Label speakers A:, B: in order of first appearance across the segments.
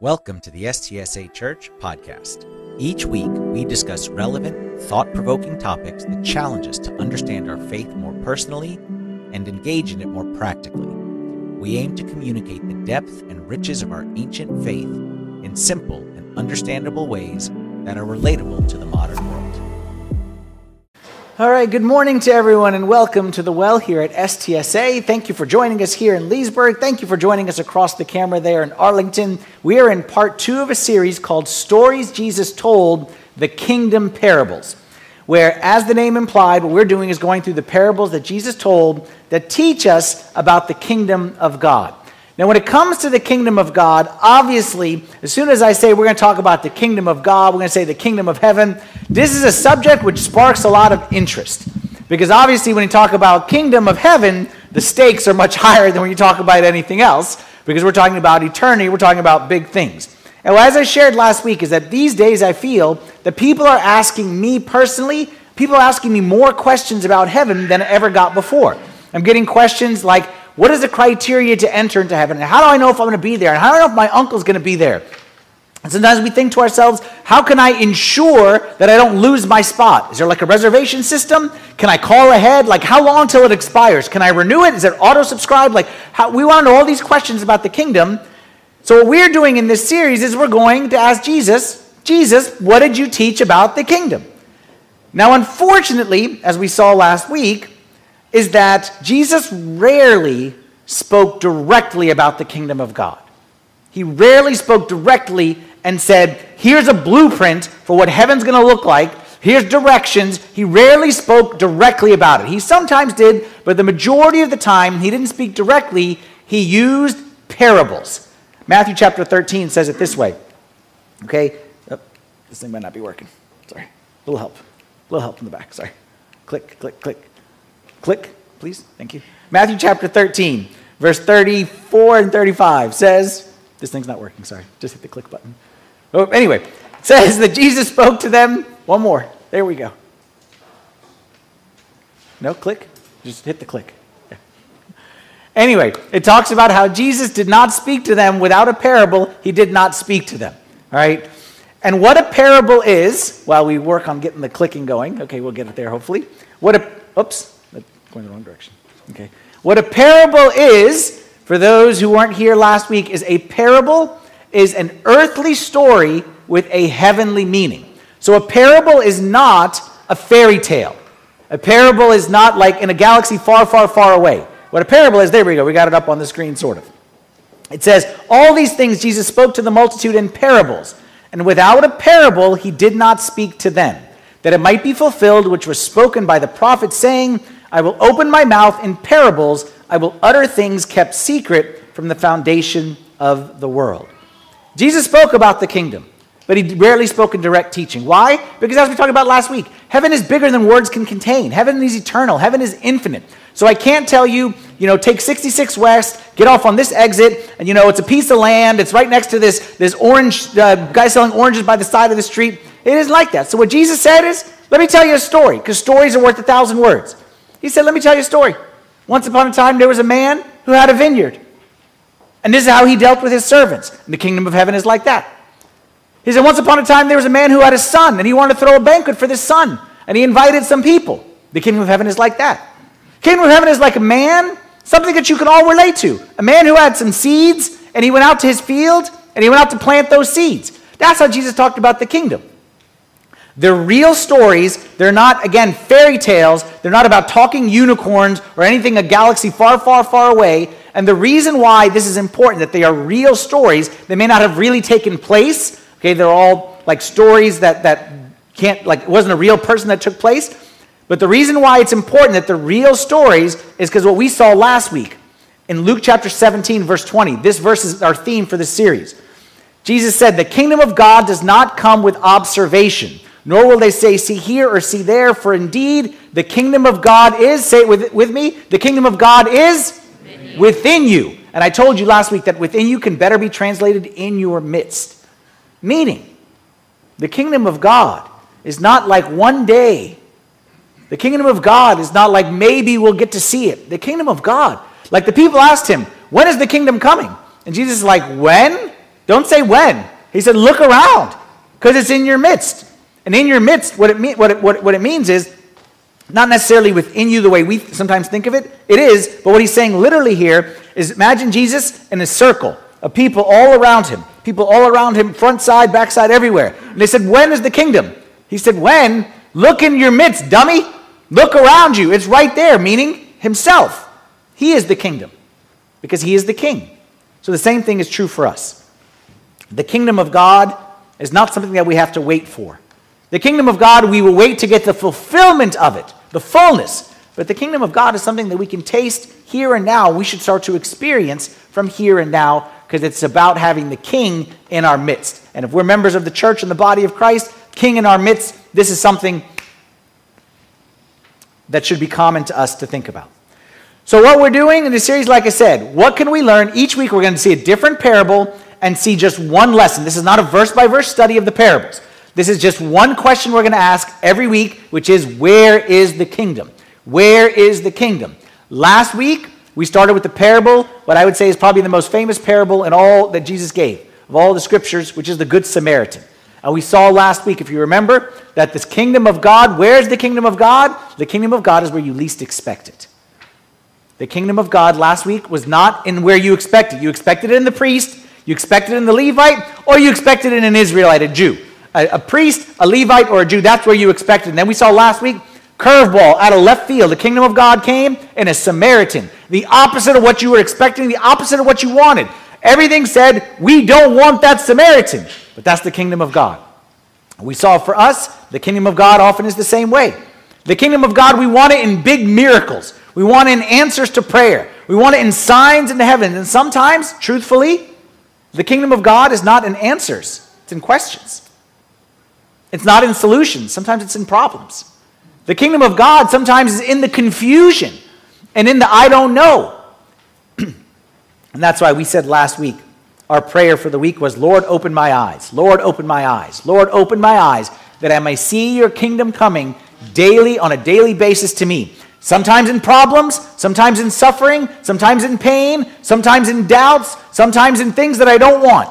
A: Welcome to the STSA Church podcast. Each week, we discuss relevant, thought provoking topics that challenge us to understand our faith more personally and engage in it more practically. We aim to communicate the depth and riches of our ancient faith in simple and understandable ways that are relatable to the modern world.
B: All right, good morning to everyone and welcome to the well here at STSA. Thank you for joining us here in Leesburg. Thank you for joining us across the camera there in Arlington. We are in part two of a series called Stories Jesus Told The Kingdom Parables, where, as the name implied, what we're doing is going through the parables that Jesus told that teach us about the kingdom of God. Now, when it comes to the kingdom of God, obviously, as soon as I say we're going to talk about the kingdom of God, we're going to say the kingdom of heaven, this is a subject which sparks a lot of interest. Because obviously, when you talk about kingdom of heaven, the stakes are much higher than when you talk about anything else, because we're talking about eternity, we're talking about big things. And as I shared last week, is that these days I feel that people are asking me personally, people are asking me more questions about heaven than I ever got before. I'm getting questions like, what is the criteria to enter into heaven? And how do I know if I'm going to be there? And how do I know if my uncle's going to be there? And sometimes we think to ourselves, how can I ensure that I don't lose my spot? Is there like a reservation system? Can I call ahead? Like, how long till it expires? Can I renew it? Is it auto subscribed? Like, how, we want to know all these questions about the kingdom. So, what we're doing in this series is we're going to ask Jesus, Jesus, what did you teach about the kingdom? Now, unfortunately, as we saw last week, is that Jesus rarely spoke directly about the kingdom of God. He rarely spoke directly and said, Here's a blueprint for what heaven's going to look like. Here's directions. He rarely spoke directly about it. He sometimes did, but the majority of the time, he didn't speak directly. He used parables. Matthew chapter 13 says it this way. Okay? Oh, this thing might not be working. Sorry. A little help. A little help in the back. Sorry. Click, click, click. Click, please. Thank you. Matthew chapter 13, verse 34 and 35 says, This thing's not working, sorry. Just hit the click button. Oh, anyway, it says that Jesus spoke to them. One more. There we go. No, click. Just hit the click. Anyway, it talks about how Jesus did not speak to them without a parable. He did not speak to them. All right? And what a parable is, while we work on getting the clicking going, okay, we'll get it there hopefully. What a, oops, going the wrong direction. Okay. What a parable is, for those who weren't here last week, is a parable is an earthly story with a heavenly meaning. So a parable is not a fairy tale. A parable is not like in a galaxy far, far, far away. What a parable is, there we go, we got it up on the screen, sort of. It says, All these things Jesus spoke to the multitude in parables, and without a parable he did not speak to them, that it might be fulfilled which was spoken by the prophet, saying, I will open my mouth in parables. I will utter things kept secret from the foundation of the world. Jesus spoke about the kingdom, but he rarely spoke in direct teaching. Why? Because as we talked about last week, heaven is bigger than words can contain. Heaven is eternal. Heaven is infinite. So I can't tell you, you know, take 66 West, get off on this exit, and you know, it's a piece of land. It's right next to this, this orange uh, guy selling oranges by the side of the street. It isn't like that. So what Jesus said is, let me tell you a story, because stories are worth a thousand words. He said, Let me tell you a story. Once upon a time, there was a man who had a vineyard. And this is how he dealt with his servants. And the kingdom of heaven is like that. He said, Once upon a time, there was a man who had a son, and he wanted to throw a banquet for this son. And he invited some people. The kingdom of heaven is like that. Kingdom of heaven is like a man, something that you can all relate to. A man who had some seeds, and he went out to his field, and he went out to plant those seeds. That's how Jesus talked about the kingdom. They're real stories. They're not, again, fairy tales. They're not about talking unicorns or anything a galaxy far, far, far away. And the reason why this is important that they are real stories, they may not have really taken place. Okay, they're all like stories that, that can't, like, it wasn't a real person that took place. But the reason why it's important that they're real stories is because what we saw last week in Luke chapter 17, verse 20. This verse is our theme for this series. Jesus said, The kingdom of God does not come with observation nor will they say, See here or see there, for indeed the kingdom of God is, say it with, with me, the kingdom of God is within you. within you. And I told you last week that within you can better be translated in your midst. Meaning, the kingdom of God is not like one day. The kingdom of God is not like maybe we'll get to see it. The kingdom of God, like the people asked him, When is the kingdom coming? And Jesus is like, When? Don't say when. He said, look around, because it's in your midst. And in your midst, what it, mean, what, it, what, what it means is not necessarily within you the way we sometimes think of it. It is, but what he's saying literally here is imagine Jesus in a circle of people all around him, people all around him, front side, back side, everywhere. And they said, When is the kingdom? He said, When? Look in your midst, dummy. Look around you. It's right there, meaning himself. He is the kingdom because he is the king. So the same thing is true for us. The kingdom of God is not something that we have to wait for. The kingdom of God, we will wait to get the fulfillment of it, the fullness. But the kingdom of God is something that we can taste here and now. We should start to experience from here and now because it's about having the king in our midst. And if we're members of the church and the body of Christ, king in our midst, this is something that should be common to us to think about. So, what we're doing in this series, like I said, what can we learn? Each week we're going to see a different parable and see just one lesson. This is not a verse by verse study of the parables. This is just one question we're going to ask every week, which is where is the kingdom? Where is the kingdom? Last week, we started with the parable, what I would say is probably the most famous parable in all that Jesus gave, of all the scriptures, which is the Good Samaritan. And we saw last week, if you remember, that this kingdom of God, where's the kingdom of God? The kingdom of God is where you least expect it. The kingdom of God last week was not in where you expected. You expected it in the priest, you expected it in the Levite, or you expected it in an Israelite, a Jew. A, a priest, a Levite, or a Jew, that's where you expected. And then we saw last week, curveball out of left field. The kingdom of God came in a Samaritan. The opposite of what you were expecting, the opposite of what you wanted. Everything said, we don't want that Samaritan. But that's the kingdom of God. We saw for us, the kingdom of God often is the same way. The kingdom of God, we want it in big miracles. We want it in answers to prayer. We want it in signs in the heavens. And sometimes, truthfully, the kingdom of God is not in answers, it's in questions. It's not in solutions, sometimes it's in problems. The kingdom of God sometimes is in the confusion and in the I don't know. and that's why we said last week, our prayer for the week was, Lord, open my eyes. Lord, open my eyes. Lord, open my eyes that I may see your kingdom coming daily, on a daily basis to me. Sometimes in problems, sometimes in suffering, sometimes in pain, sometimes in doubts, sometimes in things that I don't want.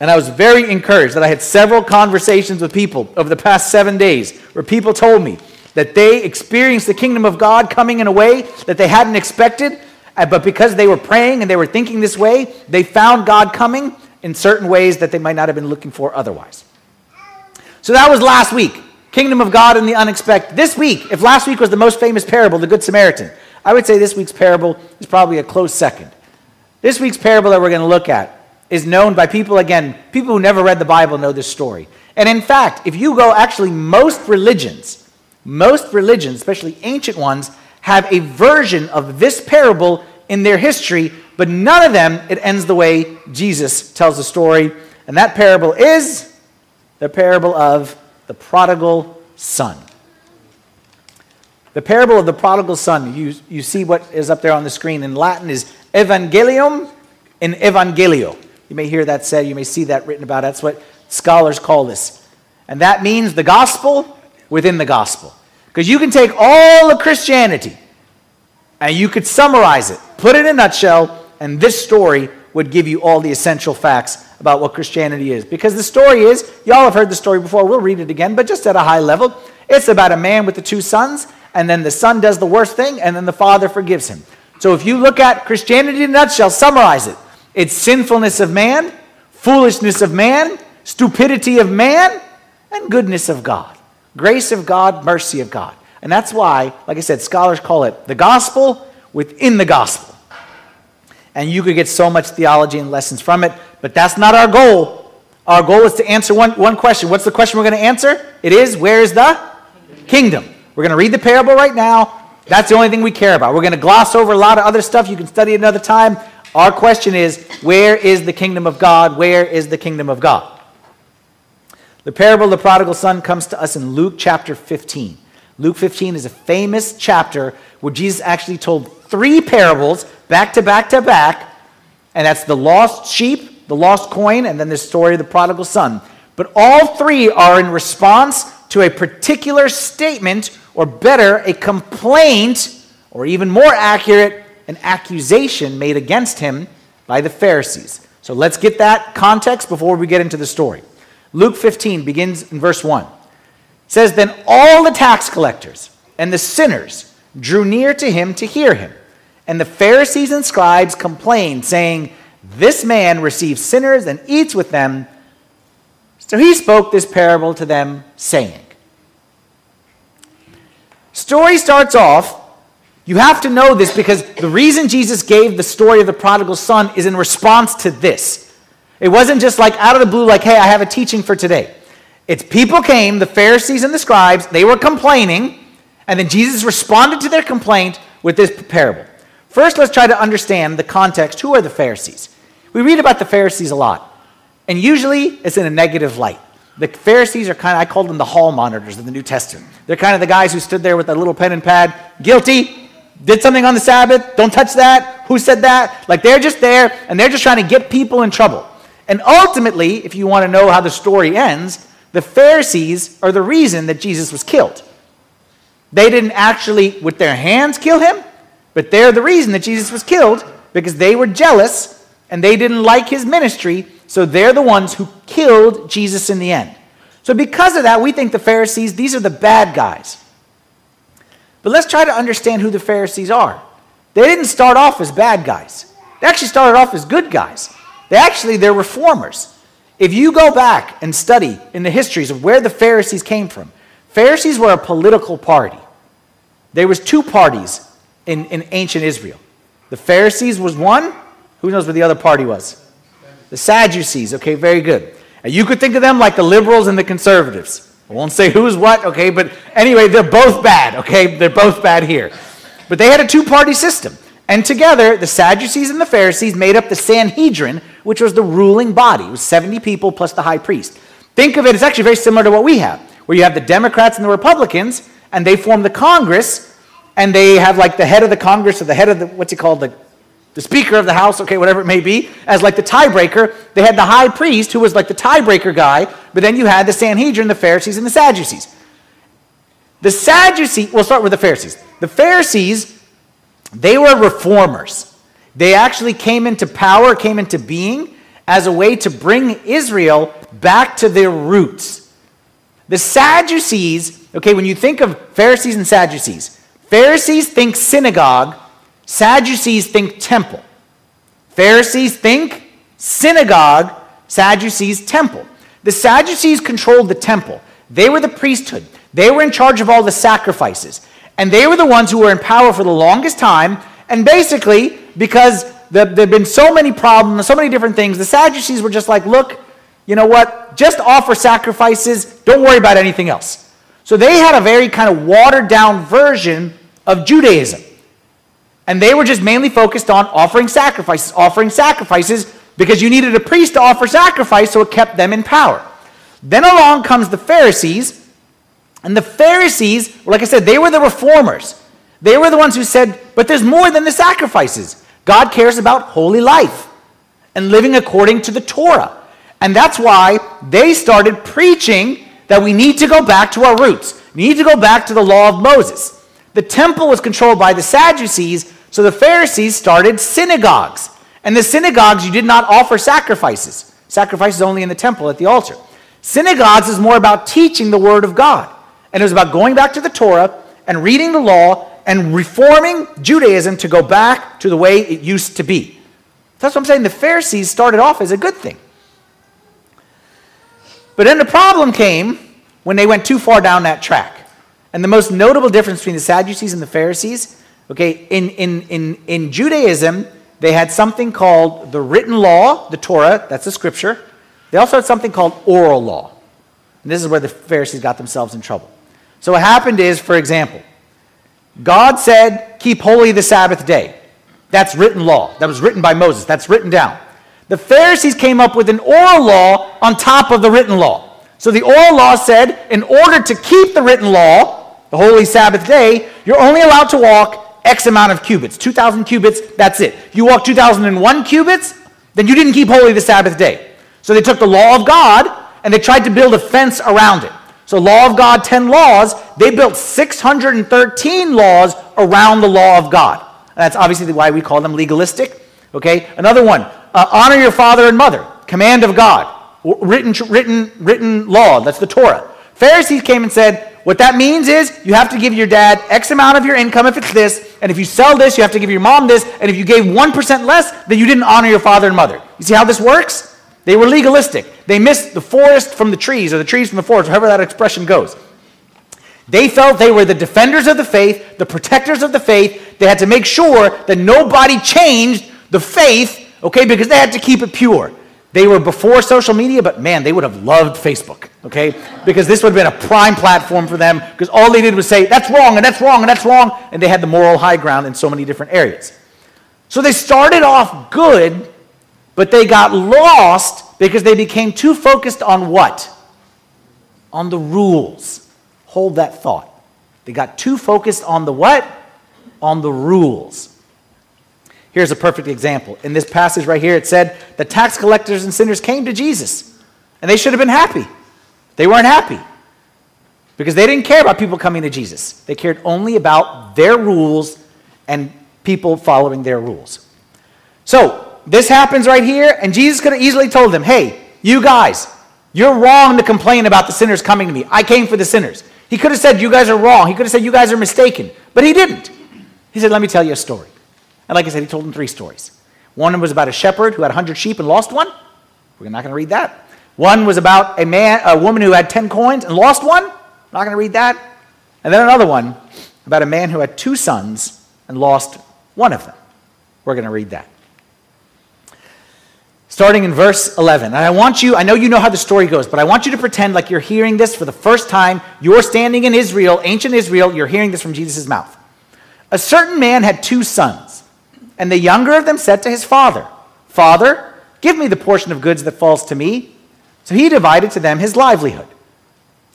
B: And I was very encouraged that I had several conversations with people over the past seven days where people told me that they experienced the kingdom of God coming in a way that they hadn't expected, uh, but because they were praying and they were thinking this way, they found God coming in certain ways that they might not have been looking for otherwise. So that was last week. Kingdom of God and the unexpected. This week, if last week was the most famous parable, the Good Samaritan, I would say this week's parable is probably a close second. This week's parable that we're going to look at is known by people, again, people who never read the Bible know this story. And in fact, if you go, actually, most religions, most religions, especially ancient ones, have a version of this parable in their history, but none of them it ends the way Jesus tells the story. And that parable is the parable of the prodigal son. The parable of the prodigal son, you, you see what is up there on the screen in Latin is evangelium in evangelio. You may hear that said, you may see that written about. That's what scholars call this. And that means the gospel within the gospel. Because you can take all of Christianity and you could summarize it, put it in a nutshell, and this story would give you all the essential facts about what Christianity is. Because the story is, y'all have heard the story before, we'll read it again, but just at a high level. It's about a man with the two sons, and then the son does the worst thing, and then the father forgives him. So if you look at Christianity in a nutshell, summarize it. It's sinfulness of man, foolishness of man, stupidity of man, and goodness of God. Grace of God, mercy of God. And that's why, like I said, scholars call it the gospel within the gospel. And you could get so much theology and lessons from it, but that's not our goal. Our goal is to answer one, one question. What's the question we're going to answer? It is, where is the kingdom? We're going to read the parable right now. That's the only thing we care about. We're going to gloss over a lot of other stuff. You can study it another time. Our question is where is the kingdom of God? Where is the kingdom of God? The parable of the prodigal son comes to us in Luke chapter 15. Luke 15 is a famous chapter where Jesus actually told three parables back to back to back, and that's the lost sheep, the lost coin, and then the story of the prodigal son. But all three are in response to a particular statement, or better, a complaint, or even more accurate, an accusation made against him by the Pharisees. So let's get that context before we get into the story. Luke 15 begins in verse 1. It says, Then all the tax collectors and the sinners drew near to him to hear him. And the Pharisees and scribes complained, saying, This man receives sinners and eats with them. So he spoke this parable to them, saying, Story starts off. You have to know this because the reason Jesus gave the story of the prodigal son is in response to this. It wasn't just like out of the blue, like, hey, I have a teaching for today. It's people came, the Pharisees and the scribes, they were complaining, and then Jesus responded to their complaint with this parable. First, let's try to understand the context. Who are the Pharisees? We read about the Pharisees a lot, and usually it's in a negative light. The Pharisees are kind of, I call them the hall monitors of the New Testament. They're kind of the guys who stood there with a little pen and pad, guilty, did something on the Sabbath, don't touch that, who said that? Like they're just there, and they're just trying to get people in trouble. And ultimately, if you want to know how the story ends, the Pharisees are the reason that Jesus was killed. They didn't actually, with their hands, kill him, but they're the reason that Jesus was killed because they were jealous and they didn't like his ministry, so they're the ones who killed Jesus in the end. So, because of that, we think the Pharisees, these are the bad guys. But let's try to understand who the Pharisees are. They didn't start off as bad guys, they actually started off as good guys. They actually, they're reformers. If you go back and study in the histories of where the Pharisees came from, Pharisees were a political party. There was two parties in, in ancient Israel. The Pharisees was one. Who knows what the other party was? The Sadducees. Okay, very good. And you could think of them like the liberals and the conservatives. I won't say who's what, okay, but anyway, they're both bad, okay? They're both bad here. But they had a two party system. And together, the Sadducees and the Pharisees made up the Sanhedrin, which was the ruling body. It was 70 people plus the high priest. Think of it, it's actually very similar to what we have, where you have the Democrats and the Republicans, and they form the Congress, and they have like the head of the Congress or the head of the, what's he called, the, the Speaker of the House, okay, whatever it may be, as like the tiebreaker. They had the high priest, who was like the tiebreaker guy, but then you had the Sanhedrin, the Pharisees, and the Sadducees. The Sadducees, we'll start with the Pharisees. The Pharisees they were reformers. They actually came into power, came into being as a way to bring Israel back to their roots. The Sadducees, okay, when you think of Pharisees and Sadducees, Pharisees think synagogue, Sadducees think temple. Pharisees think synagogue, Sadducees temple. The Sadducees controlled the temple. They were the priesthood. They were in charge of all the sacrifices. And they were the ones who were in power for the longest time. And basically, because there had been so many problems, so many different things, the Sadducees were just like, look, you know what? Just offer sacrifices. Don't worry about anything else. So they had a very kind of watered down version of Judaism. And they were just mainly focused on offering sacrifices, offering sacrifices because you needed a priest to offer sacrifice, so it kept them in power. Then along comes the Pharisees, and the Pharisees, like I said, they were the reformers. They were the ones who said, but there's more than the sacrifices. God cares about holy life and living according to the Torah. And that's why they started preaching that we need to go back to our roots. We need to go back to the law of Moses. The temple was controlled by the Sadducees, so the Pharisees started synagogues. And the synagogues, you did not offer sacrifices. Sacrifices only in the temple at the altar. Synagogues is more about teaching the word of God. And it was about going back to the Torah and reading the law and reforming Judaism to go back to the way it used to be. That's what I'm saying. The Pharisees started off as a good thing. But then the problem came when they went too far down that track. And the most notable difference between the Sadducees and the Pharisees, okay, in, in, in, in Judaism, they had something called the written law, the Torah, that's the scripture. They also had something called oral law. And this is where the Pharisees got themselves in trouble. So what happened is, for example, God said, keep holy the Sabbath day. That's written law. That was written by Moses. That's written down. The Pharisees came up with an oral law on top of the written law. So the oral law said, in order to keep the written law, the holy Sabbath day, you're only allowed to walk X amount of cubits. 2,000 cubits, that's it. You walk 2,001 cubits, then you didn't keep holy the Sabbath day. So they took the law of God and they tried to build a fence around it. So, law of God, 10 laws, they built 613 laws around the law of God. And that's obviously why we call them legalistic. Okay? Another one, uh, honor your father and mother, command of God, written, written, written law, that's the Torah. Pharisees came and said, what that means is you have to give your dad X amount of your income if it's this, and if you sell this, you have to give your mom this, and if you gave 1% less, then you didn't honor your father and mother. You see how this works? They were legalistic. They missed the forest from the trees, or the trees from the forest, however that expression goes. They felt they were the defenders of the faith, the protectors of the faith. They had to make sure that nobody changed the faith, okay, because they had to keep it pure. They were before social media, but man, they would have loved Facebook, okay? Because this would have been a prime platform for them because all they did was say, that's wrong, and that's wrong, and that's wrong, and they had the moral high ground in so many different areas. So they started off good, but they got lost because they became too focused on what? On the rules. Hold that thought. They got too focused on the what? On the rules. Here's a perfect example. In this passage right here, it said the tax collectors and sinners came to Jesus, and they should have been happy. They weren't happy because they didn't care about people coming to Jesus. They cared only about their rules and people following their rules. So, this happens right here, and Jesus could have easily told them, hey, you guys, you're wrong to complain about the sinners coming to me. I came for the sinners. He could have said, you guys are wrong. He could have said, you guys are mistaken. But he didn't. He said, let me tell you a story. And like I said, he told them three stories. One was about a shepherd who had 100 sheep and lost one. We're not going to read that. One was about a man, a woman who had 10 coins and lost one. Not going to read that. And then another one about a man who had two sons and lost one of them. We're going to read that. Starting in verse 11. And I want you, I know you know how the story goes, but I want you to pretend like you're hearing this for the first time. You're standing in Israel, ancient Israel, you're hearing this from Jesus' mouth. A certain man had two sons. And the younger of them said to his father, Father, give me the portion of goods that falls to me. So he divided to them his livelihood.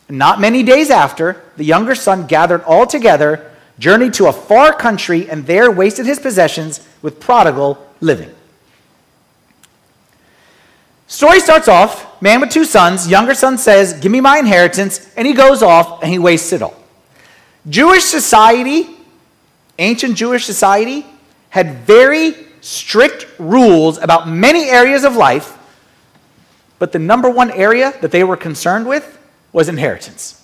B: Not many days after, the younger son gathered all together, journeyed to a far country, and there wasted his possessions with prodigal living. Story starts off man with two sons. Younger son says, Give me my inheritance. And he goes off and he wastes it all. Jewish society, ancient Jewish society, had very strict rules about many areas of life, but the number one area that they were concerned with was inheritance.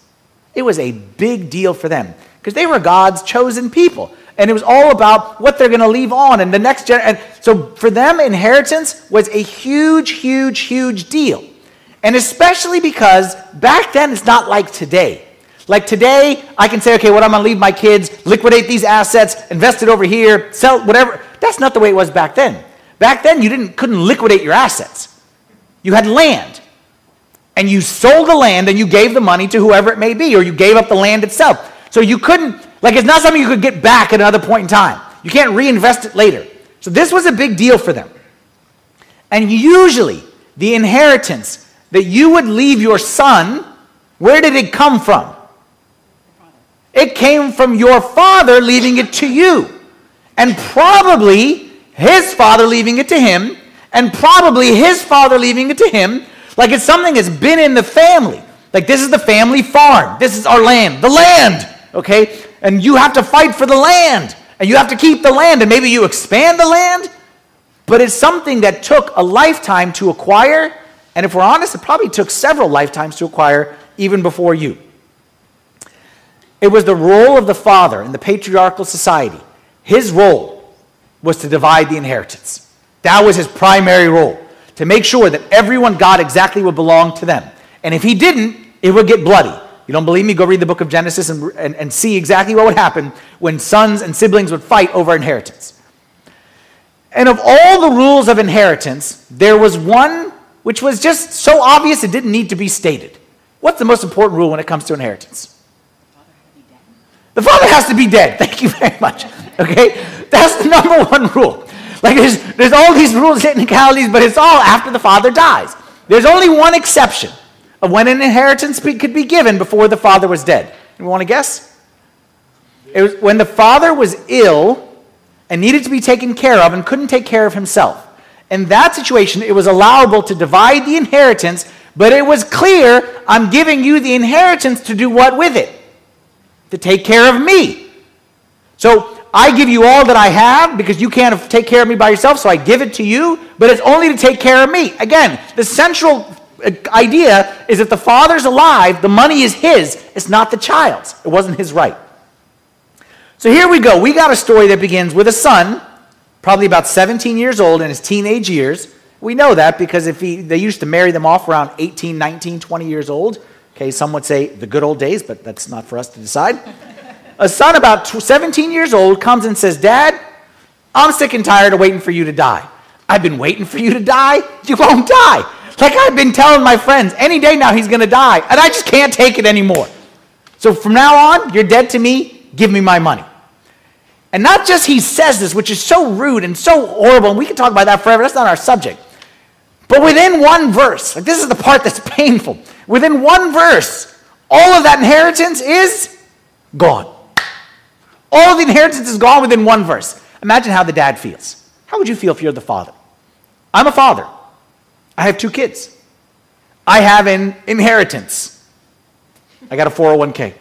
B: It was a big deal for them because they were God's chosen people. And it was all about what they're going to leave on and the next generation. So for them, inheritance was a huge, huge, huge deal. And especially because back then it's not like today. Like today, I can say, okay, what I'm to leave my kids, liquidate these assets, invest it over here, sell whatever. That's not the way it was back then. Back then, you didn't, couldn't liquidate your assets. You had land. And you sold the land and you gave the money to whoever it may be, or you gave up the land itself. So you couldn't, like, it's not something you could get back at another point in time. You can't reinvest it later. So this was a big deal for them. And usually, the inheritance that you would leave your son, where did it come from? It came from your father leaving it to you. And probably his father leaving it to him, and probably his father leaving it to him. Like it's something that's been in the family. Like this is the family farm. This is our land. The land. Okay? And you have to fight for the land. And you have to keep the land. And maybe you expand the land. But it's something that took a lifetime to acquire. And if we're honest, it probably took several lifetimes to acquire even before you. It was the role of the father in the patriarchal society. His role was to divide the inheritance. That was his primary role, to make sure that everyone got exactly what belonged to them. And if he didn't, it would get bloody. You don't believe me? Go read the book of Genesis and, and, and see exactly what would happen when sons and siblings would fight over inheritance. And of all the rules of inheritance, there was one which was just so obvious it didn't need to be stated. What's the most important rule when it comes to inheritance? The father has to be dead. Thank you very much. Okay? That's the number one rule. Like there's, there's all these rules, technicalities, but it's all after the father dies. There's only one exception of when an inheritance could be given before the father was dead. You want to guess? It was when the father was ill and needed to be taken care of and couldn't take care of himself. In that situation, it was allowable to divide the inheritance, but it was clear I'm giving you the inheritance to do what with it? To take care of me. So I give you all that I have because you can't take care of me by yourself, so I give it to you, but it's only to take care of me. Again, the central uh, idea is if the father's alive, the money is his, it's not the child's. It wasn't his right. So here we go. We got a story that begins with a son, probably about 17 years old in his teenage years. We know that because if he, they used to marry them off around 18, 19, 20 years old. Okay, some would say the good old days, but that's not for us to decide. a son about 17 years old comes and says, Dad, I'm sick and tired of waiting for you to die. I've been waiting for you to die. You won't die. Like I've been telling my friends, any day now he's going to die, and I just can't take it anymore. So from now on, you're dead to me. Give me my money. And not just he says this, which is so rude and so horrible, and we can talk about that forever. That's not our subject. But within one verse, like this is the part that's painful. Within one verse, all of that inheritance is gone. All the inheritance is gone within one verse. Imagine how the dad feels. How would you feel if you're the father? I'm a father. I have two kids. I have an inheritance. I got a 401k.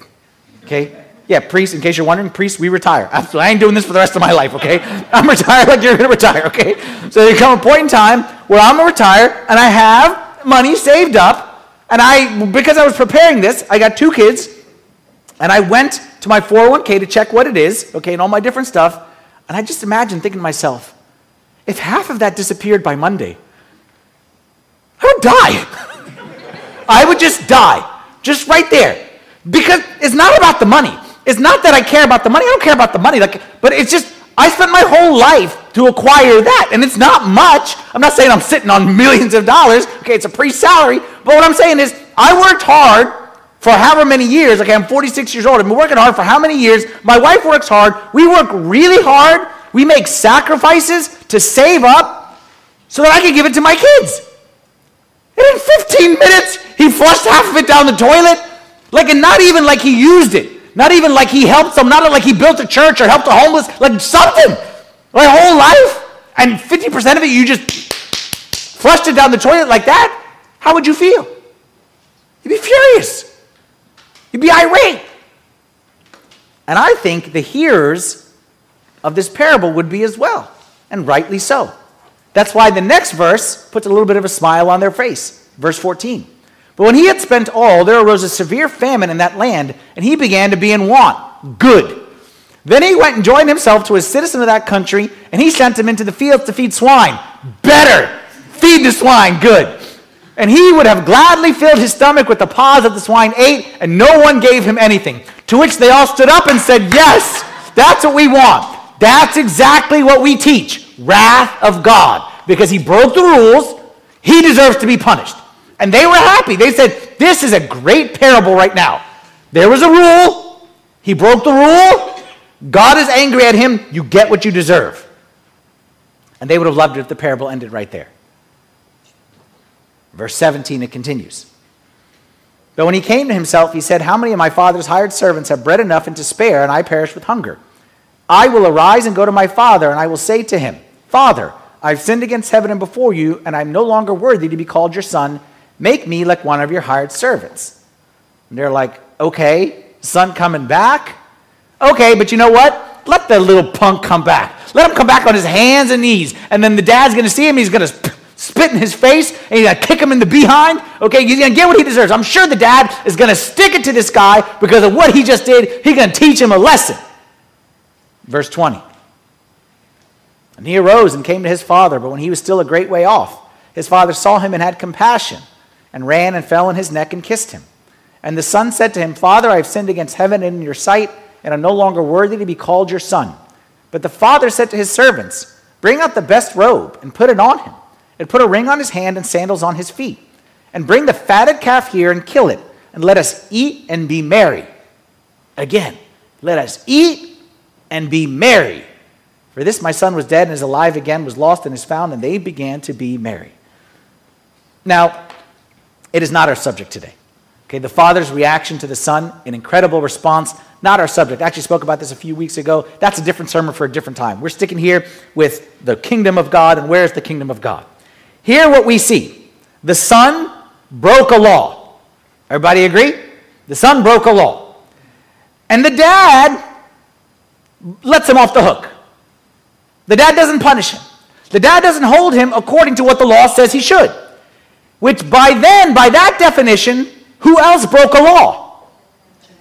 B: Okay? Yeah, priest, in case you're wondering, priest, we retire. I ain't doing this for the rest of my life, okay? I'm retired like you're going to retire, okay? So there come a point in time where I'm going to retire and I have money saved up. And I, because I was preparing this, I got two kids and I went to my 401k to check what it is, okay, and all my different stuff. And I just imagined thinking to myself, if half of that disappeared by Monday, I would die. I would just die, just right there. Because it's not about the money. It's not that I care about the money. I don't care about the money. Like, but it's just I spent my whole life to acquire that, and it's not much. I'm not saying I'm sitting on millions of dollars. Okay, it's a pre-salary. But what I'm saying is, I worked hard for however many years. Okay, I'm 46 years old. I've been working hard for how many years? My wife works hard. We work really hard. We make sacrifices to save up so that I can give it to my kids. And in 15 minutes, he flushed half of it down the toilet. Like, and not even like he used it. Not even like he helped them, not like he built a church or helped the homeless, like something. My whole life. And 50% of it, you just flushed it down the toilet like that. How would you feel? You'd be furious. You'd be irate. And I think the hearers of this parable would be as well, and rightly so. That's why the next verse puts a little bit of a smile on their face. Verse 14. But when he had spent all, there arose a severe famine in that land, and he began to be in want. Good. Then he went and joined himself to a citizen of that country, and he sent him into the fields to feed swine. Better. Feed the swine. Good. And he would have gladly filled his stomach with the pods that the swine ate, and no one gave him anything. To which they all stood up and said, Yes, that's what we want. That's exactly what we teach wrath of God. Because he broke the rules, he deserves to be punished. And they were happy. They said, This is a great parable right now. There was a rule. He broke the rule. God is angry at him. You get what you deserve. And they would have loved it if the parable ended right there. Verse 17, it continues. But when he came to himself, he said, How many of my father's hired servants have bread enough and to spare, and I perish with hunger? I will arise and go to my father, and I will say to him, Father, I've sinned against heaven and before you, and I'm no longer worthy to be called your son. Make me like one of your hired servants. And they're like, okay, son coming back? Okay, but you know what? Let the little punk come back. Let him come back on his hands and knees. And then the dad's going to see him. He's going to spit in his face and he's going to kick him in the behind. Okay, he's going to get what he deserves. I'm sure the dad is going to stick it to this guy because of what he just did. He's going to teach him a lesson. Verse 20. And he arose and came to his father, but when he was still a great way off, his father saw him and had compassion and ran and fell on his neck and kissed him. And the son said to him, Father, I have sinned against heaven and in your sight, and am no longer worthy to be called your son. But the father said to his servants, Bring out the best robe and put it on him, and put a ring on his hand and sandals on his feet. And bring the fatted calf here and kill it, and let us eat and be merry. Again, let us eat and be merry. For this my son was dead and is alive again, was lost and is found, and they began to be merry. Now, it is not our subject today. Okay, the father's reaction to the son, an incredible response, not our subject. I actually spoke about this a few weeks ago. That's a different sermon for a different time. We're sticking here with the kingdom of God, and where's the kingdom of God? Here, what we see the son broke a law. Everybody agree? The son broke a law. And the dad lets him off the hook. The dad doesn't punish him. The dad doesn't hold him according to what the law says he should. Which by then, by that definition, who else broke a law?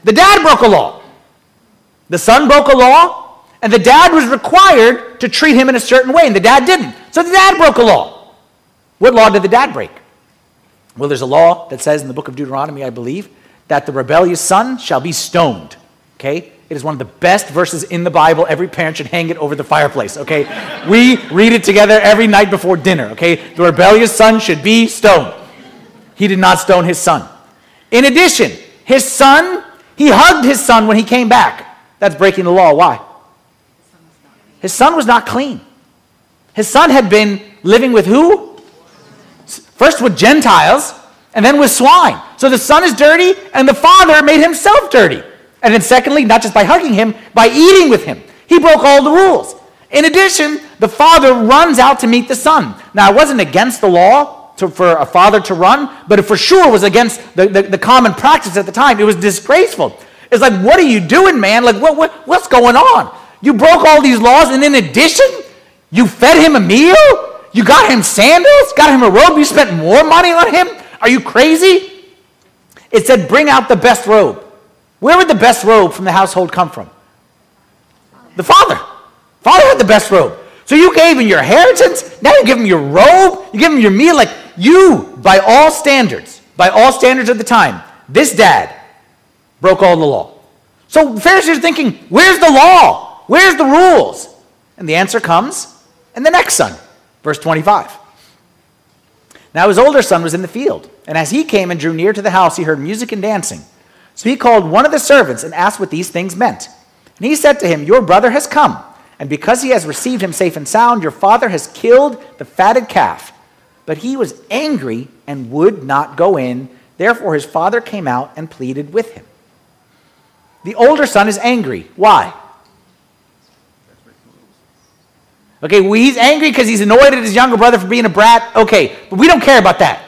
B: The dad broke a law. The son broke a law, and the dad was required to treat him in a certain way, and the dad didn't. So the dad broke a law. What law did the dad break? Well, there's a law that says in the book of Deuteronomy, I believe, that the rebellious son shall be stoned. Okay? It is one of the best verses in the Bible. Every parent should hang it over the fireplace, okay? we read it together every night before dinner, okay? The rebellious son should be stoned. He did not stone his son. In addition, his son, he hugged his son when he came back. That's breaking the law. Why? His son was not clean. His son had been living with who? First with Gentiles, and then with swine. So the son is dirty, and the father made himself dirty. And then, secondly, not just by hugging him, by eating with him. He broke all the rules. In addition, the father runs out to meet the son. Now, it wasn't against the law to, for a father to run, but it for sure was against the, the, the, common practice at the time. It was disgraceful. It's like, what are you doing, man? Like, what, what, what's going on? You broke all these laws, and in addition, you fed him a meal? You got him sandals? Got him a robe? You spent more money on him? Are you crazy? It said, bring out the best robe. Where would the best robe from the household come from? The father. Father had the best robe. So you gave him your inheritance, now you give him your robe, you give him your meal. Like you, by all standards, by all standards of the time, this dad broke all the law. So Pharisees are thinking, where's the law? Where's the rules? And the answer comes in the next son, verse 25. Now his older son was in the field, and as he came and drew near to the house, he heard music and dancing. So he called one of the servants and asked what these things meant. And he said to him, Your brother has come, and because he has received him safe and sound, your father has killed the fatted calf. But he was angry and would not go in. Therefore his father came out and pleaded with him. The older son is angry. Why? Okay, well, he's angry because he's annoyed at his younger brother for being a brat. Okay, but we don't care about that.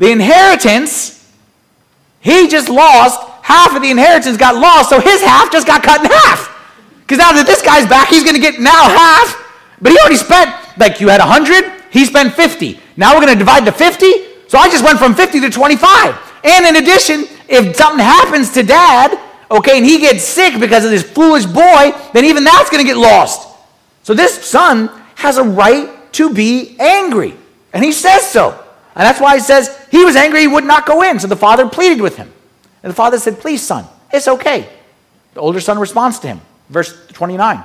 B: The inheritance, he just lost. Half of the inheritance got lost, so his half just got cut in half. Because now that this guy's back, he's going to get now half. But he already spent, like you had 100, he spent 50. Now we're going to divide the 50. So I just went from 50 to 25. And in addition, if something happens to dad, okay, and he gets sick because of this foolish boy, then even that's going to get lost. So this son has a right to be angry. And he says so. And that's why he says he was angry he would not go in. So the father pleaded with him. And the father said, Please, son, it's okay. The older son responds to him. Verse 29.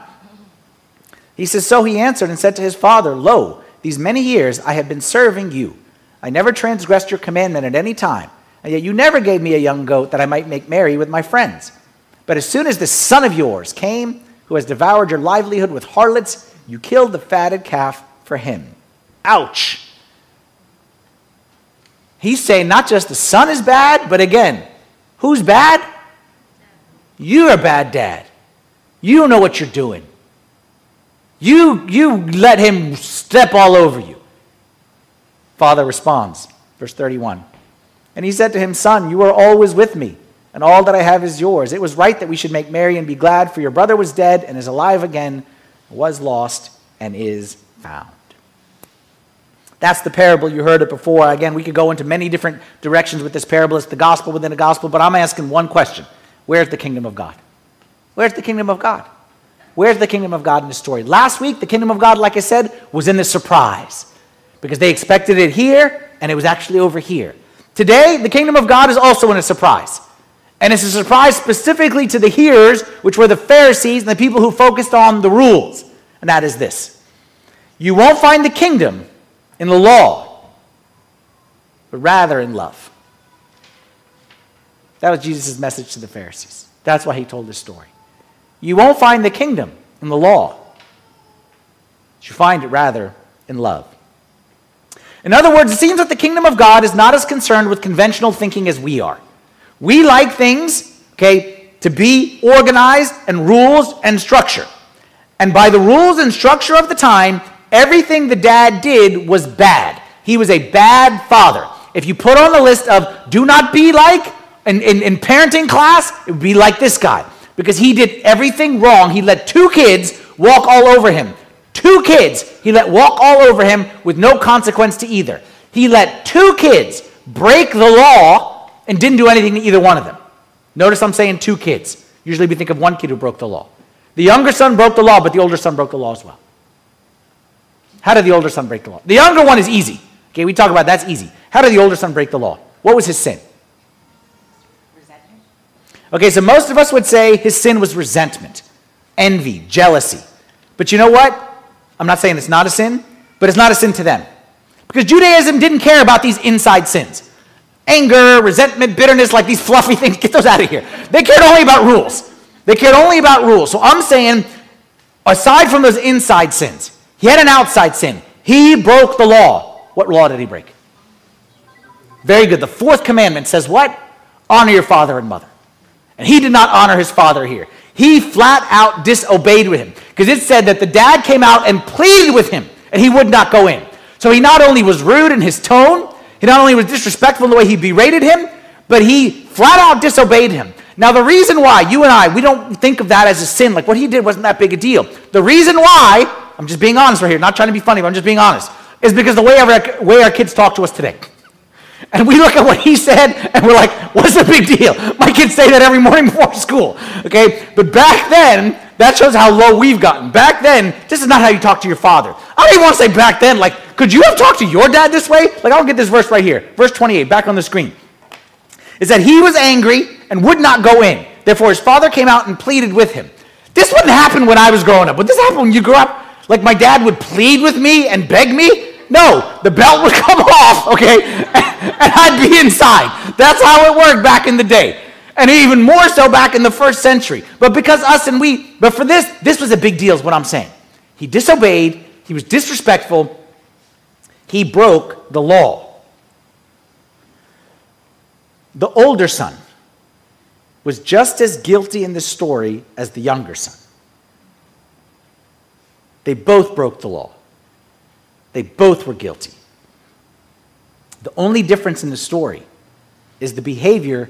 B: He says, So he answered and said to his father, Lo, these many years I have been serving you. I never transgressed your commandment at any time, and yet you never gave me a young goat that I might make merry with my friends. But as soon as this son of yours came, who has devoured your livelihood with harlots, you killed the fatted calf for him. Ouch. He's saying not just the son is bad, but again, who's bad? You're a bad dad. You don't know what you're doing. You, you let him step all over you. Father responds, verse 31. And he said to him, Son, you are always with me, and all that I have is yours. It was right that we should make merry and be glad, for your brother was dead and is alive again, was lost and is found. That's the parable. You heard it before. Again, we could go into many different directions with this parable. It's the gospel within a gospel, but I'm asking one question Where's the kingdom of God? Where's the kingdom of God? Where's the kingdom of God in the story? Last week, the kingdom of God, like I said, was in the surprise because they expected it here and it was actually over here. Today, the kingdom of God is also in a surprise. And it's a surprise specifically to the hearers, which were the Pharisees and the people who focused on the rules. And that is this You won't find the kingdom in the law, but rather in love. That was Jesus' message to the Pharisees. That's why he told this story. You won't find the kingdom in the law, you find it rather in love. In other words, it seems that the kingdom of God is not as concerned with conventional thinking as we are. We like things, okay, to be organized and rules and structure. And by the rules and structure of the time, Everything the dad did was bad. He was a bad father. If you put on the list of do not be like, in, in, in parenting class, it would be like this guy because he did everything wrong. He let two kids walk all over him. Two kids he let walk all over him with no consequence to either. He let two kids break the law and didn't do anything to either one of them. Notice I'm saying two kids. Usually we think of one kid who broke the law. The younger son broke the law, but the older son broke the law as well. How did the older son break the law? The younger one is easy. Okay, we talk about that's easy. How did the older son break the law? What was his sin?
C: Resentment?
B: Okay, so most of us would say his sin was resentment, envy, jealousy. But you know what? I'm not saying it's not a sin, but it's not a sin to them. Because Judaism didn't care about these inside sins anger, resentment, bitterness, like these fluffy things. Get those out of here. They cared only about rules. They cared only about rules. So I'm saying, aside from those inside sins, he had an outside sin. He broke the law. What law did he break? Very good. The fourth commandment says what? Honor your father and mother. And he did not honor his father here. He flat out disobeyed with him because it said that the dad came out and pleaded with him and he would not go in. So he not only was rude in his tone, he not only was disrespectful in the way he berated him, but he flat out disobeyed him. Now, the reason why you and I, we don't think of that as a sin, like what he did wasn't that big a deal. The reason why, I'm just being honest right here, not trying to be funny, but I'm just being honest, is because the way our, way our kids talk to us today. And we look at what he said and we're like, what's the big deal? My kids say that every morning before school. Okay? But back then, that shows how low we've gotten. Back then, this is not how you talk to your father. I don't even want to say back then, like, could you have talked to your dad this way? Like, I'll get this verse right here. Verse 28, back on the screen. Is that he was angry and would not go in. Therefore, his father came out and pleaded with him. This wouldn't happen when I was growing up. Would this happen when you grew up? Like, my dad would plead with me and beg me? No, the belt would come off, okay, and I'd be inside. That's how it worked back in the day. And even more so back in the first century. But because us and we, but for this, this was a big deal, is what I'm saying. He disobeyed, he was disrespectful, he broke the law. The older son was just as guilty in this story as the younger son. They both broke the law. They both were guilty. The only difference in the story is the behavior.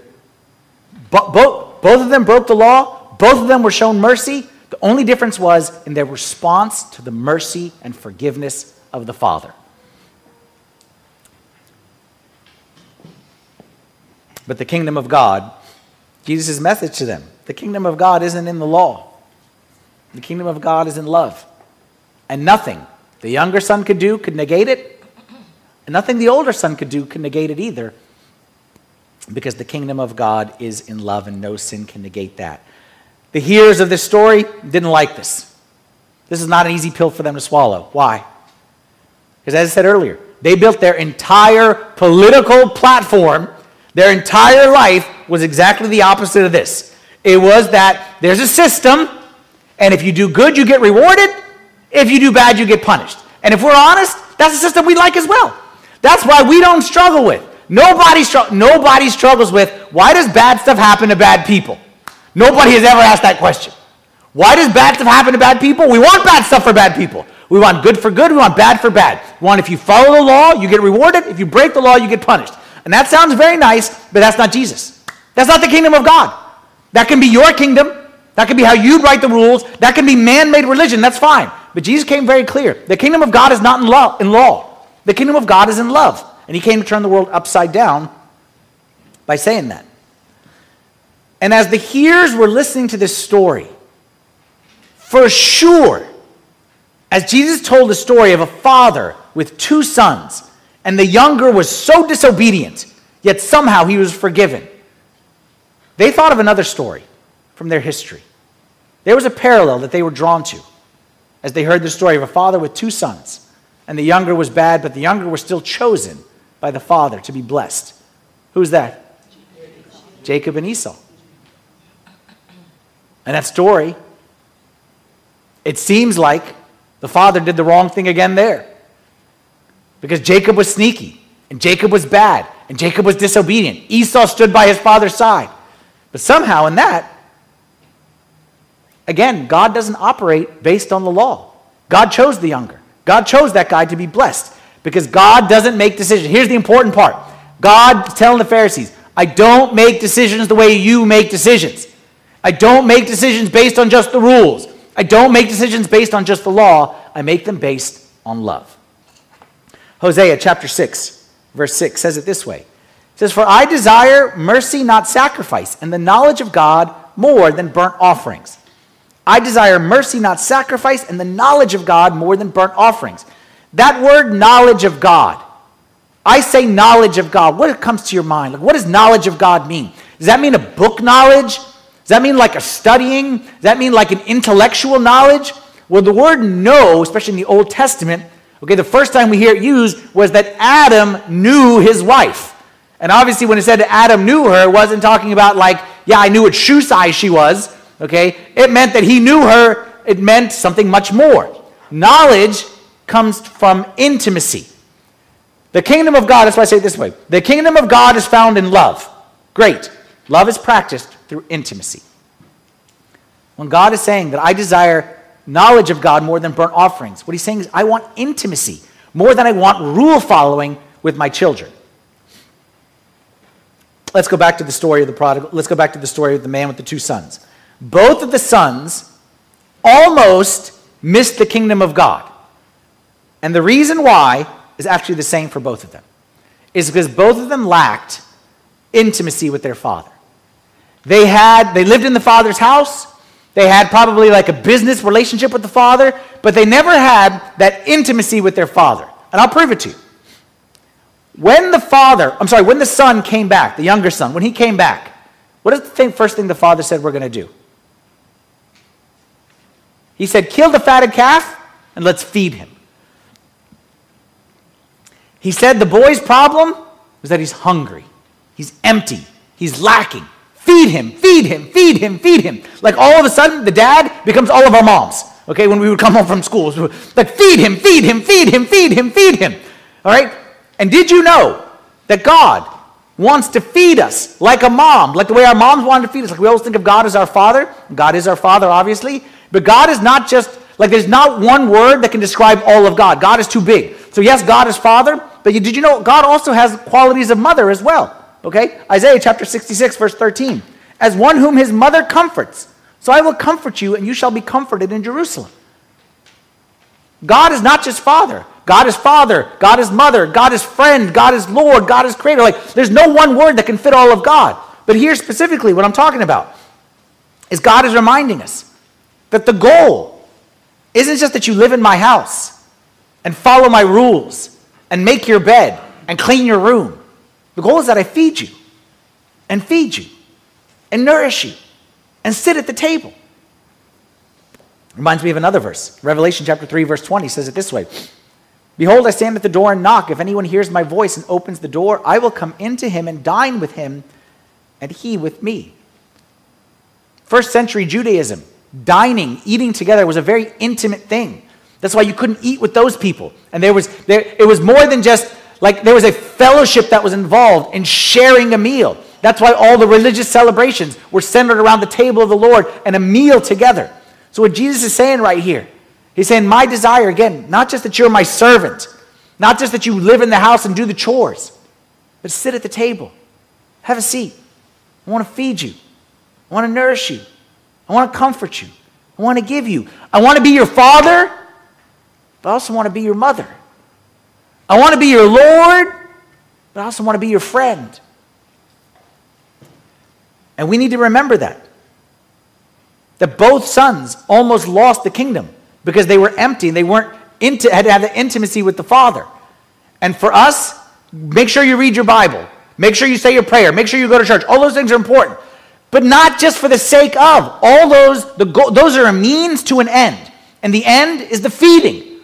B: Bo- both, both of them broke the law, both of them were shown mercy. The only difference was in their response to the mercy and forgiveness of the Father. But the kingdom of God, Jesus' message to them, the kingdom of God isn't in the law. The kingdom of God is in love. And nothing the younger son could do could negate it, and nothing the older son could do could negate it either, because the kingdom of God is in love, and no sin can negate that. The hearers of this story didn't like this. This is not an easy pill for them to swallow. Why? Because, as I said earlier, they built their entire political platform, their entire life was exactly the opposite of this. It was that there's a system, and if you do good, you get rewarded, if you do bad, you get punished. And if we're honest, that's a system we like as well. That's why we don't struggle with. Nobody, str- nobody struggles with why does bad stuff happen to bad people? Nobody has ever asked that question. Why does bad stuff happen to bad people? We want bad stuff for bad people. We want good for good, we want bad for bad. We want if you follow the law, you get rewarded. If you break the law, you get punished. And that sounds very nice, but that's not Jesus. That's not the kingdom of God. That can be your kingdom. That can be how you write the rules. That can be man made religion. That's fine. But Jesus came very clear. The kingdom of God is not in law, in law. The kingdom of God is in love. And he came to turn the world upside down by saying that. And as the hearers were listening to this story, for sure, as Jesus told the story of a father with two sons, and the younger was so disobedient, yet somehow he was forgiven, they thought of another story from their history. There was a parallel that they were drawn to as they heard the story of a father with two sons. And the younger was bad, but the younger was still chosen by the father to be blessed. Who's that? Jacob and Esau. And that story, it seems like the father did the wrong thing again there. Because Jacob was sneaky, and Jacob was bad, and Jacob was disobedient. Esau stood by his father's side. But somehow in that, Again, God doesn't operate based on the law. God chose the younger. God chose that guy to be blessed because God doesn't make decisions. Here's the important part God's telling the Pharisees, I don't make decisions the way you make decisions. I don't make decisions based on just the rules. I don't make decisions based on just the law. I make them based on love. Hosea chapter 6, verse 6 says it this way. It says, For I desire mercy, not sacrifice, and the knowledge of God more than burnt offerings. I desire mercy, not sacrifice, and the knowledge of God more than burnt offerings. That word, knowledge of God, I say knowledge of God. What comes to your mind? Like, what does knowledge of God mean? Does that mean a book knowledge? Does that mean like a studying? Does that mean like an intellectual knowledge? Well, the word know, especially in the Old Testament, okay, the first time we hear it used was that Adam knew his wife. And obviously, when it said that Adam knew her, it wasn't talking about like, yeah, I knew what shoe size she was, okay? It meant that he knew her, it meant something much more. Knowledge comes from intimacy. The kingdom of God, that's why I say it this way the kingdom of God is found in love. Great. Love is practiced through intimacy. When God is saying that I desire knowledge of God more than burnt offerings, what he's saying is I want intimacy more than I want rule following with my children. Let's go back to the story of the prodigal. Let's go back to the story of the man with the two sons. Both of the sons almost missed the kingdom of God. And the reason why is actually the same for both of them. Is because both of them lacked intimacy with their father. They had they lived in the father's house. They had probably like a business relationship with the father, but they never had that intimacy with their father. And I'll prove it to you. When the father, I'm sorry, when the son came back, the younger son, when he came back, what is the thing, first thing the father said we're going to do? He said, kill the fatted calf and let's feed him. He said the boy's problem was that he's hungry, he's empty, he's lacking. Feed him, feed him, feed him, feed him. Like all of a sudden, the dad becomes all of our moms. Okay, when we would come home from school, like feed him, feed him, feed him, feed him, feed him. All right? And did you know that God wants to feed us like a mom, like the way our moms wanted to feed us? Like we always think of God as our father. God is our father, obviously. But God is not just, like there's not one word that can describe all of God. God is too big. So, yes, God is father, but you, did you know God also has qualities of mother as well? Okay? Isaiah chapter 66, verse 13. As one whom his mother comforts. So I will comfort you, and you shall be comforted in Jerusalem. God is not just father. God is father. God is mother. God is friend. God is Lord. God is creator. Like, there's no one word that can fit all of God. But here specifically, what I'm talking about is God is reminding us that the goal isn't just that you live in my house and follow my rules and make your bed and clean your room. The goal is that I feed you and feed you and nourish you and sit at the table. Reminds me of another verse. Revelation chapter 3, verse 20 says it this way Behold, I stand at the door and knock. If anyone hears my voice and opens the door, I will come into him and dine with him, and he with me. First century Judaism, dining, eating together was a very intimate thing. That's why you couldn't eat with those people. And there was there it was more than just like there was a fellowship that was involved in sharing a meal. That's why all the religious celebrations were centered around the table of the Lord and a meal together. So what Jesus is saying right here, he's saying my desire again, not just that you're my servant, not just that you live in the house and do the chores, but sit at the table. Have a seat. I want to feed you. I want to nourish you. I want to comfort you. I want to give you. I want to be your father but I also want to be your mother. I want to be your Lord, but I also want to be your friend. And we need to remember that. That both sons almost lost the kingdom because they were empty and they weren't into, had to have the intimacy with the Father. And for us, make sure you read your Bible. Make sure you say your prayer. Make sure you go to church. All those things are important. But not just for the sake of. All those, the those are a means to an end. And the end is the feeding.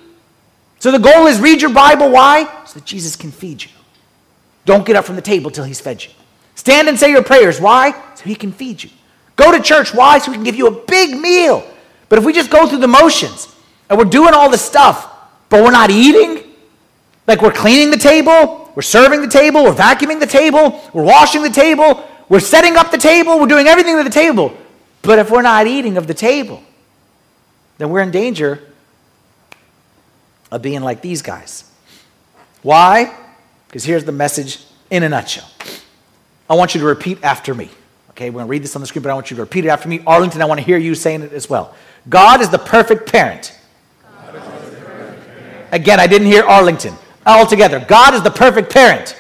B: So the goal is read your Bible. Why? So that Jesus can feed you. Don't get up from the table till he's fed you. Stand and say your prayers. Why? So he can feed you. Go to church. Why? So he can give you a big meal. But if we just go through the motions and we're doing all the stuff, but we're not eating, like we're cleaning the table, we're serving the table, we're vacuuming the table, we're washing the table, we're setting up the table, we're doing everything with the table. But if we're not eating of the table, then we're in danger of being like these guys. Why? Because here's the message in a nutshell I want you to repeat after me. Okay, we're going to read this on the screen, but I want you to repeat it after me. Arlington, I want to hear you saying it as well. God is the perfect parent. Again, I didn't hear Arlington. All together. God is the perfect parent.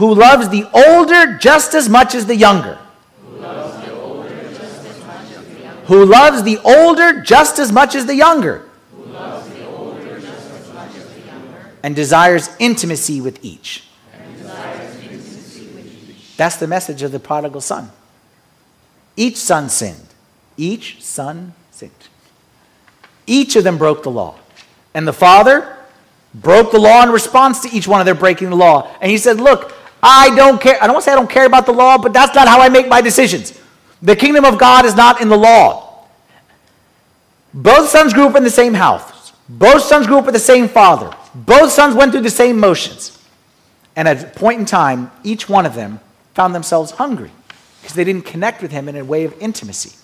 B: Who loves the older just as much as the younger. Who loves the older just as much as the younger. And desires intimacy with each. That's the message of the prodigal son. Each son sinned. Each son sinned. Each of them broke the law. And the father broke the law in response to each one of their breaking the law. And he said, Look, I don't care. I don't want to say I don't care about the law, but that's not how I make my decisions. The kingdom of God is not in the law. Both sons grew up in the same house. Both sons grew up with the same father. Both sons went through the same motions. And at a point in time, each one of them found themselves hungry because they didn't connect with him in a way of intimacy.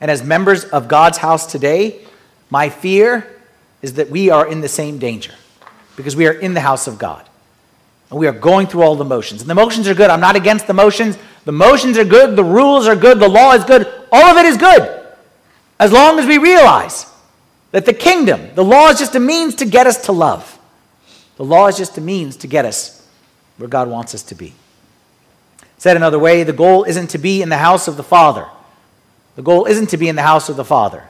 B: And as members of God's house today, my fear is that we are in the same danger because we are in the house of God. And we are going through all the motions. And the motions are good. I'm not against the motions. The motions are good. The rules are good. The law is good. All of it is good. As long as we realize that the kingdom, the law is just a means to get us to love. The law is just a means to get us where God wants us to be. Said another way, the goal isn't to be in the house of the Father. The goal isn't to be in the house of the Father.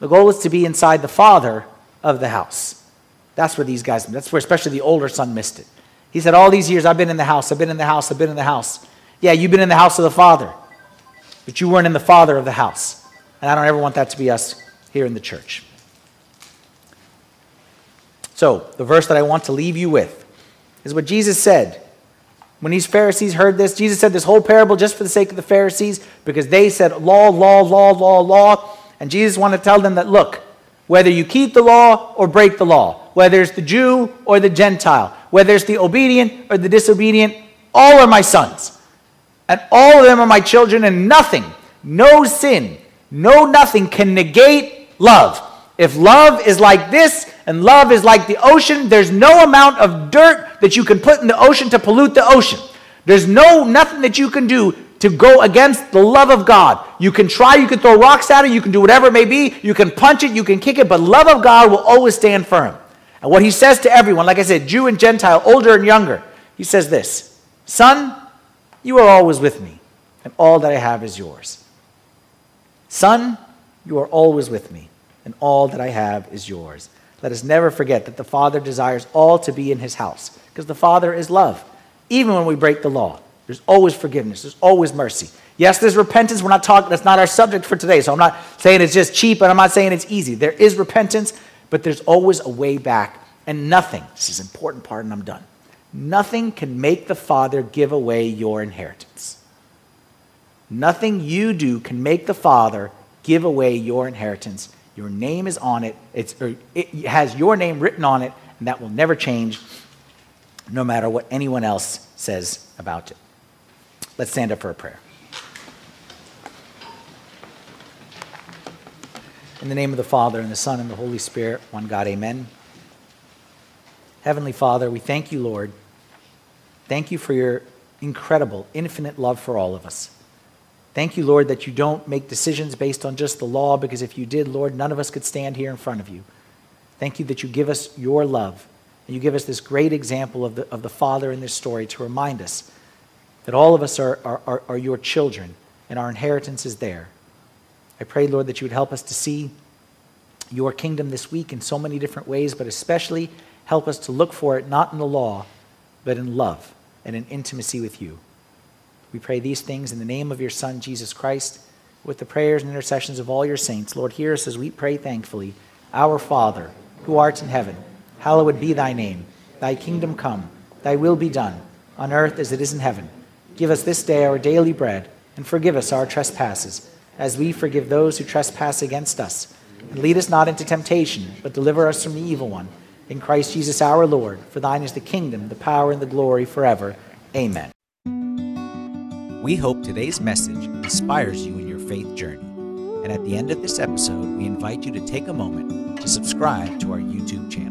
B: The goal is to be inside the Father of the house. That's where these guys, that's where especially the older son missed it. He said, All these years I've been in the house, I've been in the house, I've been in the house. Yeah, you've been in the house of the Father, but you weren't in the Father of the house. And I don't ever want that to be us here in the church. So, the verse that I want to leave you with is what Jesus said when these Pharisees heard this, Jesus said this whole parable just for the sake of the Pharisees because they said law, law, law, law, law. And Jesus wanted to tell them that, look, whether you keep the law or break the law, whether it's the Jew or the Gentile, whether it's the obedient or the disobedient, all are my sons. And all of them are my children, and nothing, no sin, no nothing can negate love. If love is like this and love is like the ocean, there's no amount of dirt that you can put in the ocean to pollute the ocean. There's no nothing that you can do to go against the love of God. You can try, you can throw rocks at it, you can do whatever it may be, you can punch it, you can kick it, but love of God will always stand firm. And what he says to everyone, like I said, Jew and Gentile, older and younger, he says this Son, you are always with me, and all that I have is yours. Son, you are always with me and all that I have is yours. Let us never forget that the Father desires all to be in his house, because the Father is love. Even when we break the law, there's always forgiveness, there's always mercy. Yes, there's repentance. We're not talking, that's not our subject for today. So I'm not saying it's just cheap, and I'm not saying it's easy. There is repentance, but there's always a way back. And nothing, this is an important part, and I'm done. Nothing can make the Father give away your inheritance. Nothing you do can make the Father give away your inheritance your name is on it. It's, it has your name written on it, and that will never change no matter what anyone else says about it. Let's stand up for a prayer. In the name of the Father, and the Son, and the Holy Spirit, one God, amen. Heavenly Father, we thank you, Lord. Thank you for your incredible, infinite love for all of us. Thank you, Lord, that you don't make decisions based on just the law, because if you did, Lord, none of us could stand here in front of you. Thank you that you give us your love. And you give us this great example of the, of the Father in this story to remind us that all of us are, are, are, are your children and our inheritance is there. I pray, Lord, that you would help us to see your kingdom this week in so many different ways, but especially help us to look for it not in the law, but in love and in intimacy with you. We pray these things in the name of your Son, Jesus Christ, with the prayers and intercessions of all your saints. Lord, hear us as we pray thankfully. Our Father, who art in heaven, hallowed be thy name. Thy kingdom come, thy will be done, on earth as it is in heaven. Give us this day our daily bread, and forgive us our trespasses, as we forgive those who trespass against us. And lead us not into temptation, but deliver us from the evil one. In Christ Jesus our Lord, for thine is the kingdom, the power, and the glory forever. Amen.
A: We hope today's message inspires you in your faith journey. And at the end of this episode, we invite you to take a moment to subscribe to our YouTube channel.